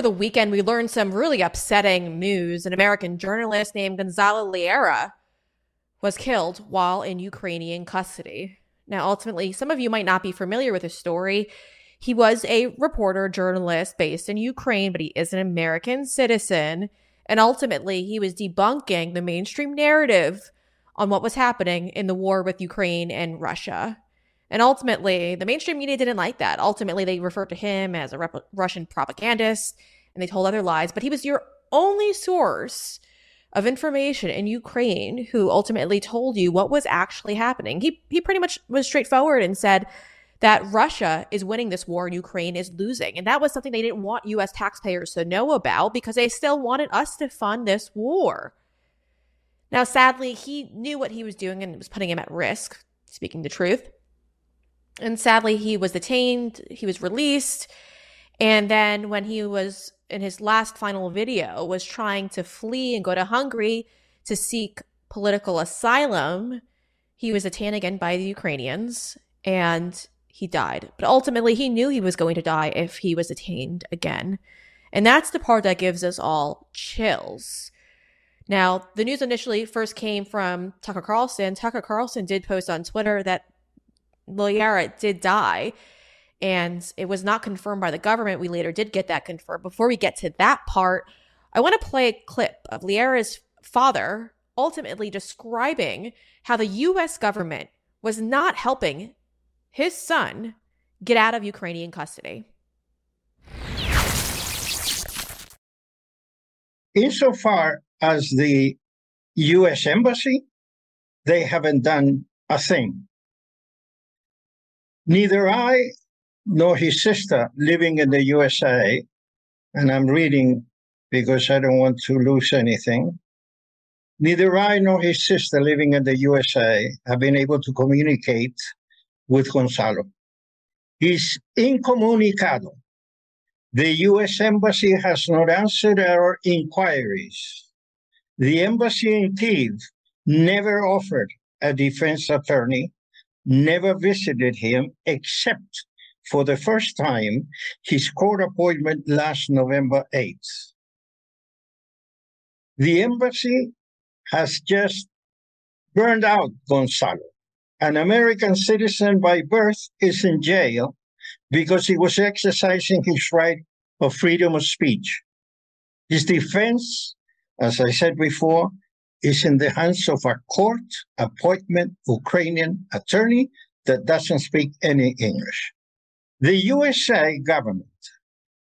over the weekend, we learned some really upsetting news. An American journalist named Gonzalo Lira was killed while in Ukrainian custody. Now, ultimately, some of you might not be familiar with his story. He was a reporter, journalist based in Ukraine, but he is an American citizen. And ultimately, he was debunking the mainstream narrative on what was happening in the war with Ukraine and Russia. And ultimately, the mainstream media didn't like that. Ultimately, they referred to him as a rep- Russian propagandist and they told other lies, but he was your only source of information in Ukraine who ultimately told you what was actually happening. He he pretty much was straightforward and said that Russia is winning this war and Ukraine is losing. And that was something they didn't want US taxpayers to know about because they still wanted us to fund this war. Now, sadly, he knew what he was doing and was putting him at risk, speaking the truth. And sadly, he was detained, he was released. And then when he was in his last final video was trying to flee and go to Hungary to seek political asylum, he was detained again by the Ukrainians and he died. But ultimately, he knew he was going to die if he was detained again. And that's the part that gives us all chills. Now, the news initially first came from Tucker Carlson. Tucker Carlson did post on Twitter that Lira did die and it was not confirmed by the government. We later did get that confirmed. Before we get to that part, I want to play a clip of Lira's father ultimately describing how the US government was not helping his son get out of Ukrainian custody. Insofar as the US Embassy, they haven't done a thing. Neither I nor his sister living in the USA, and I'm reading because I don't want to lose anything. Neither I nor his sister living in the USA have been able to communicate with Gonzalo. He's incommunicado. The US Embassy has not answered our inquiries. The embassy in Kiev never offered a defense attorney, never visited him except for the first time his court appointment last November 8th. The embassy has just burned out Gonzalo. An American citizen by birth is in jail because he was exercising his right of freedom of speech. His defense, as I said before, is in the hands of a court appointment Ukrainian attorney that doesn't speak any English. The USA government,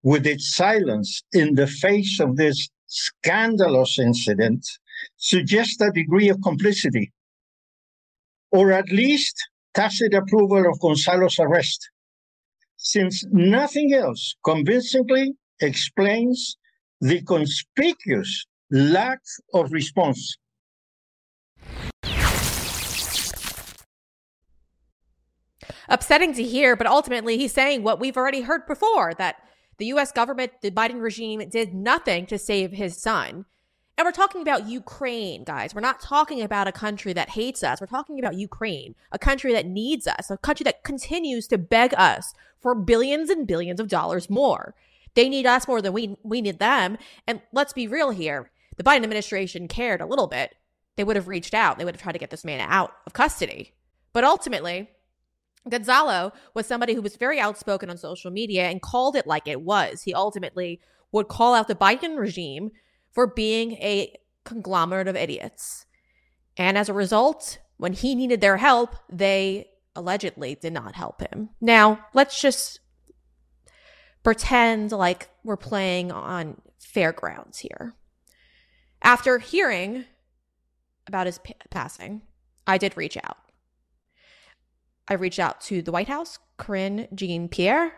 with its silence in the face of this scandalous incident, suggests a degree of complicity, or at least tacit approval of Gonzalo's arrest, since nothing else convincingly explains the conspicuous lack of response upsetting to hear, but ultimately he's saying what we've already heard before that the US government, the Biden regime did nothing to save his son. And we're talking about Ukraine, guys. We're not talking about a country that hates us. We're talking about Ukraine, a country that needs us, a country that continues to beg us for billions and billions of dollars more. They need us more than we, we need them. And let's be real here. The Biden administration cared a little bit. They would have reached out. They would have tried to get this man out of custody. But ultimately, Gonzalo was somebody who was very outspoken on social media and called it like it was. He ultimately would call out the Biden regime for being a conglomerate of idiots. And as a result, when he needed their help, they allegedly did not help him. Now, let's just pretend like we're playing on fairgrounds here. After hearing about his p- passing, I did reach out. I reached out to the White House, Karine Jean Pierre,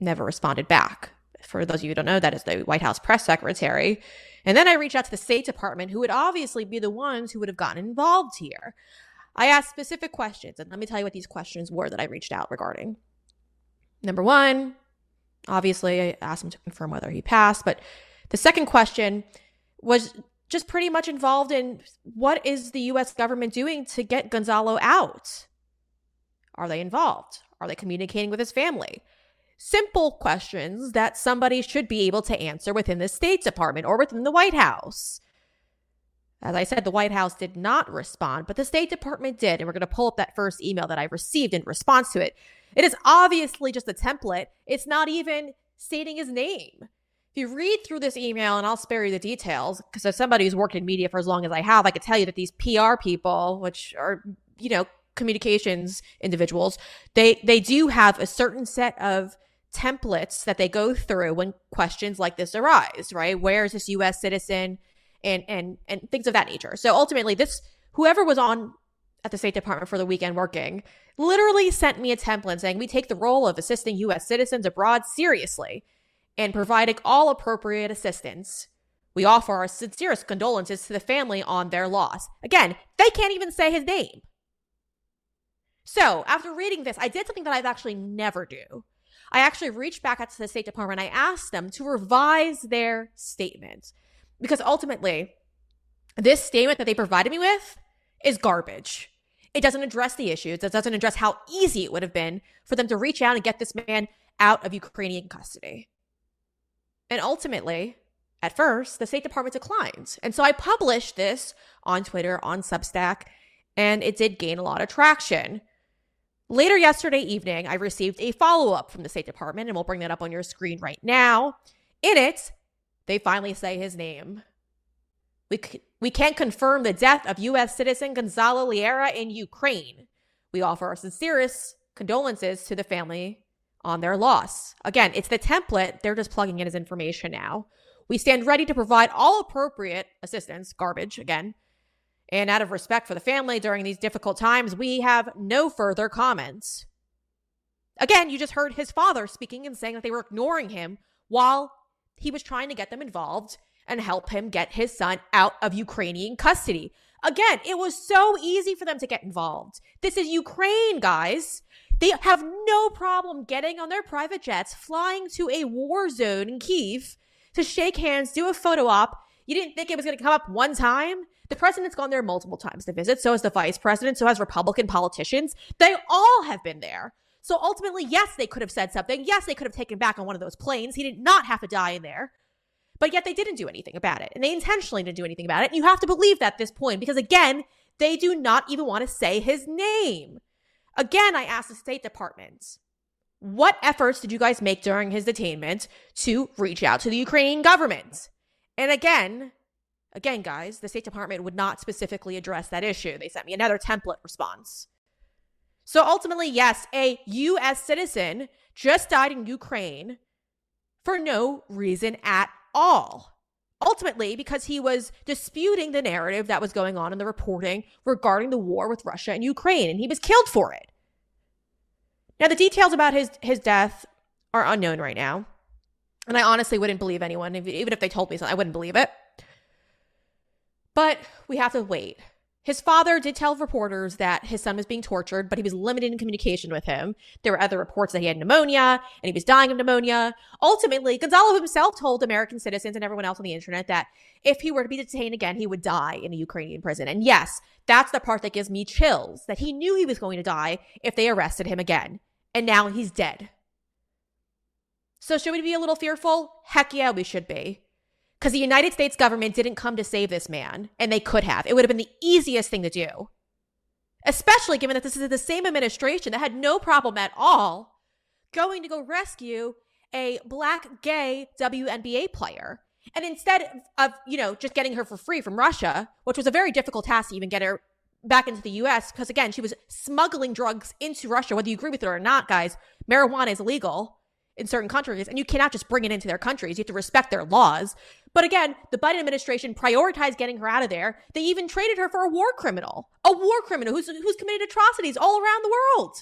never responded back. For those of you who don't know, that is the White House press secretary. And then I reached out to the State Department, who would obviously be the ones who would have gotten involved here. I asked specific questions, and let me tell you what these questions were that I reached out regarding. Number one, obviously, I asked him to confirm whether he passed, but the second question was just pretty much involved in what is the US government doing to get Gonzalo out? Are they involved? Are they communicating with his family? simple questions that somebody should be able to answer within the State Department or within the White House. As I said, the White House did not respond, but the State Department did. And we're going to pull up that first email that I received in response to it. It is obviously just a template, it's not even stating his name. If you read through this email, and I'll spare you the details, because as somebody who's worked in media for as long as I have, I could tell you that these PR people, which are, you know, communications individuals, they they do have a certain set of templates that they go through when questions like this arise, right? Where is this US citizen and and and things of that nature. So ultimately this whoever was on at the State Department for the weekend working literally sent me a template saying we take the role of assisting US citizens abroad seriously and providing all appropriate assistance. We offer our sincerest condolences to the family on their loss. Again, they can't even say his name. So, after reading this, I did something that I've actually never do. I actually reached back out to the State Department. I asked them to revise their statement because ultimately, this statement that they provided me with is garbage. It doesn't address the issues. It doesn't address how easy it would have been for them to reach out and get this man out of Ukrainian custody. And ultimately, at first, the State Department declined. And so I published this on Twitter, on Substack, and it did gain a lot of traction. Later yesterday evening, I received a follow up from the State Department, and we'll bring that up on your screen right now. In it, they finally say his name. We, c- we can't confirm the death of U.S. citizen Gonzalo Lira in Ukraine. We offer our sincerest condolences to the family on their loss. Again, it's the template. They're just plugging in his information now. We stand ready to provide all appropriate assistance, garbage again, and out of respect for the family during these difficult times, we have no further comments. Again, you just heard his father speaking and saying that they were ignoring him while he was trying to get them involved and help him get his son out of Ukrainian custody. Again, it was so easy for them to get involved. This is Ukraine, guys. They have no problem getting on their private jets, flying to a war zone in Kiev to shake hands, do a photo op. You didn't think it was going to come up one time? The president's gone there multiple times to visit. So has the vice president. So has Republican politicians. They all have been there. So ultimately, yes, they could have said something. Yes, they could have taken back on one of those planes. He did not have to die in there. But yet they didn't do anything about it. And they intentionally didn't do anything about it. And you have to believe that at this point because, again, they do not even want to say his name. Again, I asked the State Department, what efforts did you guys make during his detainment to reach out to the Ukrainian government? And again, Again, guys, the State Department would not specifically address that issue. They sent me another template response. So ultimately, yes, a U.S. citizen just died in Ukraine for no reason at all. Ultimately, because he was disputing the narrative that was going on in the reporting regarding the war with Russia and Ukraine, and he was killed for it. Now, the details about his, his death are unknown right now. And I honestly wouldn't believe anyone, even if they told me something, I wouldn't believe it. But we have to wait. His father did tell reporters that his son was being tortured, but he was limited in communication with him. There were other reports that he had pneumonia and he was dying of pneumonia. Ultimately, Gonzalo himself told American citizens and everyone else on the internet that if he were to be detained again, he would die in a Ukrainian prison. And yes, that's the part that gives me chills that he knew he was going to die if they arrested him again. And now he's dead. So, should we be a little fearful? Heck yeah, we should be because the United States government didn't come to save this man, and they could have. It would have been the easiest thing to do, especially given that this is the same administration that had no problem at all going to go rescue a black gay WNBA player. And instead of, you know, just getting her for free from Russia, which was a very difficult task to even get her back into the US, because again, she was smuggling drugs into Russia, whether you agree with it or not, guys, marijuana is illegal in certain countries, and you cannot just bring it into their countries. You have to respect their laws. But again, the Biden administration prioritized getting her out of there. They even traded her for a war criminal, a war criminal who's, who's committed atrocities all around the world.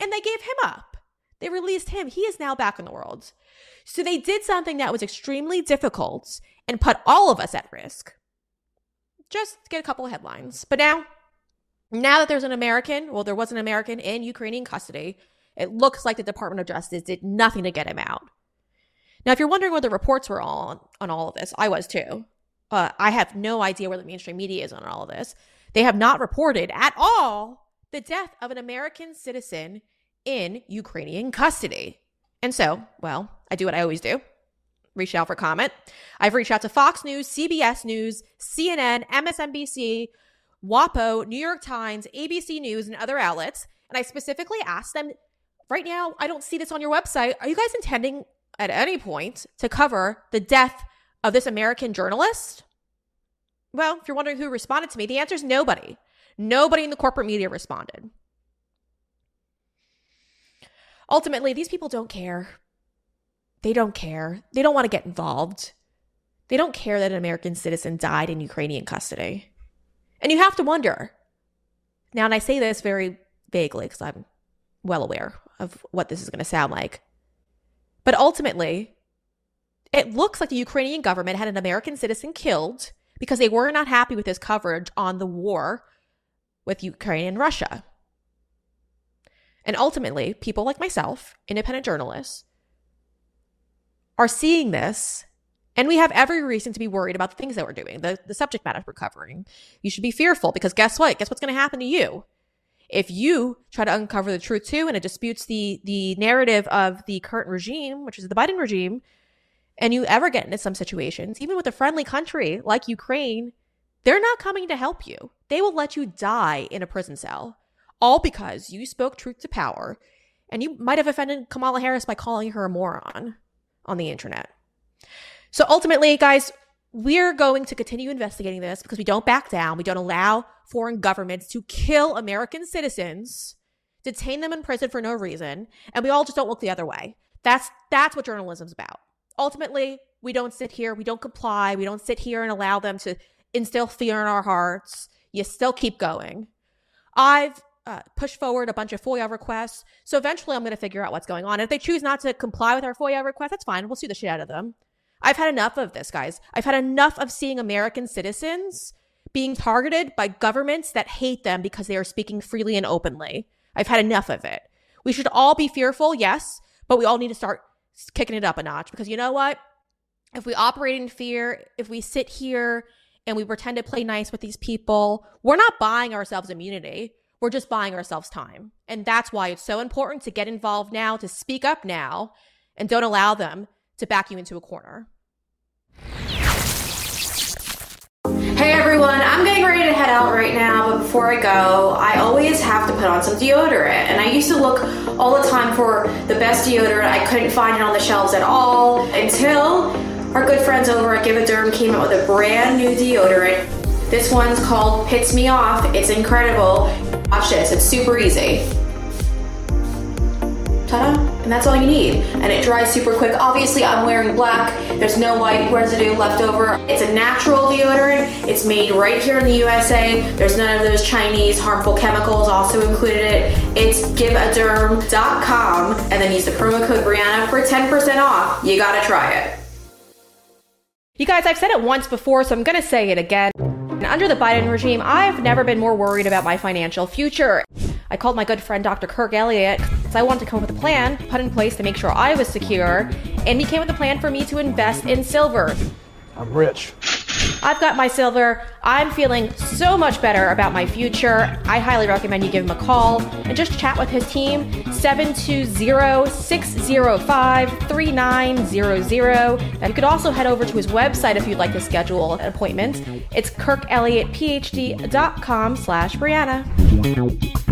And they gave him up. They released him. He is now back in the world. So they did something that was extremely difficult and put all of us at risk. Just get a couple of headlines. But now, now that there's an American, well, there was an American in Ukrainian custody, it looks like the Department of Justice did nothing to get him out. Now, if you're wondering what the reports were on on all of this, I was too. Uh, I have no idea where the mainstream media is on all of this. They have not reported at all the death of an American citizen in Ukrainian custody. And so, well, I do what I always do reach out for comment. I've reached out to Fox News, CBS News, CNN, MSNBC, WAPO, New York Times, ABC News, and other outlets. And I specifically asked them right now, I don't see this on your website. Are you guys intending at any point to cover the death of this American journalist? Well, if you're wondering who responded to me, the answer is nobody. Nobody in the corporate media responded. Ultimately, these people don't care. They don't care. They don't want to get involved. They don't care that an American citizen died in Ukrainian custody. And you have to wonder. Now, and I say this very vaguely because I'm well aware of what this is going to sound like. But ultimately, it looks like the Ukrainian government had an American citizen killed because they were not happy with his coverage on the war with Ukraine and Russia. And ultimately, people like myself, independent journalists, are seeing this and we have every reason to be worried about the things that we're doing, the, the subject matter we're covering. You should be fearful because guess what? Guess what's going to happen to you? If you try to uncover the truth too and it disputes the, the narrative of the current regime, which is the Biden regime, and you ever get into some situations, even with a friendly country like Ukraine, they're not coming to help you. They will let you die in a prison cell, all because you spoke truth to power and you might have offended Kamala Harris by calling her a moron on the internet. So ultimately, guys, we're going to continue investigating this because we don't back down. We don't allow foreign governments to kill American citizens, detain them in prison for no reason, and we all just don't look the other way. That's that's what journalism's about. Ultimately, we don't sit here, we don't comply, we don't sit here and allow them to instill fear in our hearts. You still keep going. I've uh, push forward a bunch of FOIA requests. So eventually I'm going to figure out what's going on. If they choose not to comply with our FOIA request, that's fine. We'll sue the shit out of them. I've had enough of this, guys. I've had enough of seeing American citizens being targeted by governments that hate them because they are speaking freely and openly. I've had enough of it. We should all be fearful, yes, but we all need to start kicking it up a notch because you know what? If we operate in fear, if we sit here and we pretend to play nice with these people, we're not buying ourselves immunity. We're just buying ourselves time. And that's why it's so important to get involved now, to speak up now, and don't allow them to back you into a corner. Hey everyone, I'm getting ready to head out right now, but before I go, I always have to put on some deodorant. And I used to look all the time for the best deodorant. I couldn't find it on the shelves at all until our good friends over at GiveADerm came out with a brand new deodorant. This one's called Pits Me Off. It's incredible. Watch this, it's super easy. And that's all you need. And it dries super quick. Obviously, I'm wearing black. There's no white residue left over. It's a natural deodorant. It's made right here in the USA. There's none of those Chinese harmful chemicals also included in it. It's giveaderm.com and then use the promo code Breanna for 10% off. You gotta try it. You guys, I've said it once before, so I'm gonna say it again. Under the Biden regime, I've never been more worried about my financial future. I called my good friend Dr. Kirk Elliott because I wanted to come up with a plan put in place to make sure I was secure, and he came with a plan for me to invest in silver. I'm rich. I've got my silver. I'm feeling so much better about my future. I highly recommend you give him a call and just chat with his team 720-605-3900. Now you could also head over to his website if you'd like to schedule an appointment. It's kirkelliottphd.com slash Breanna.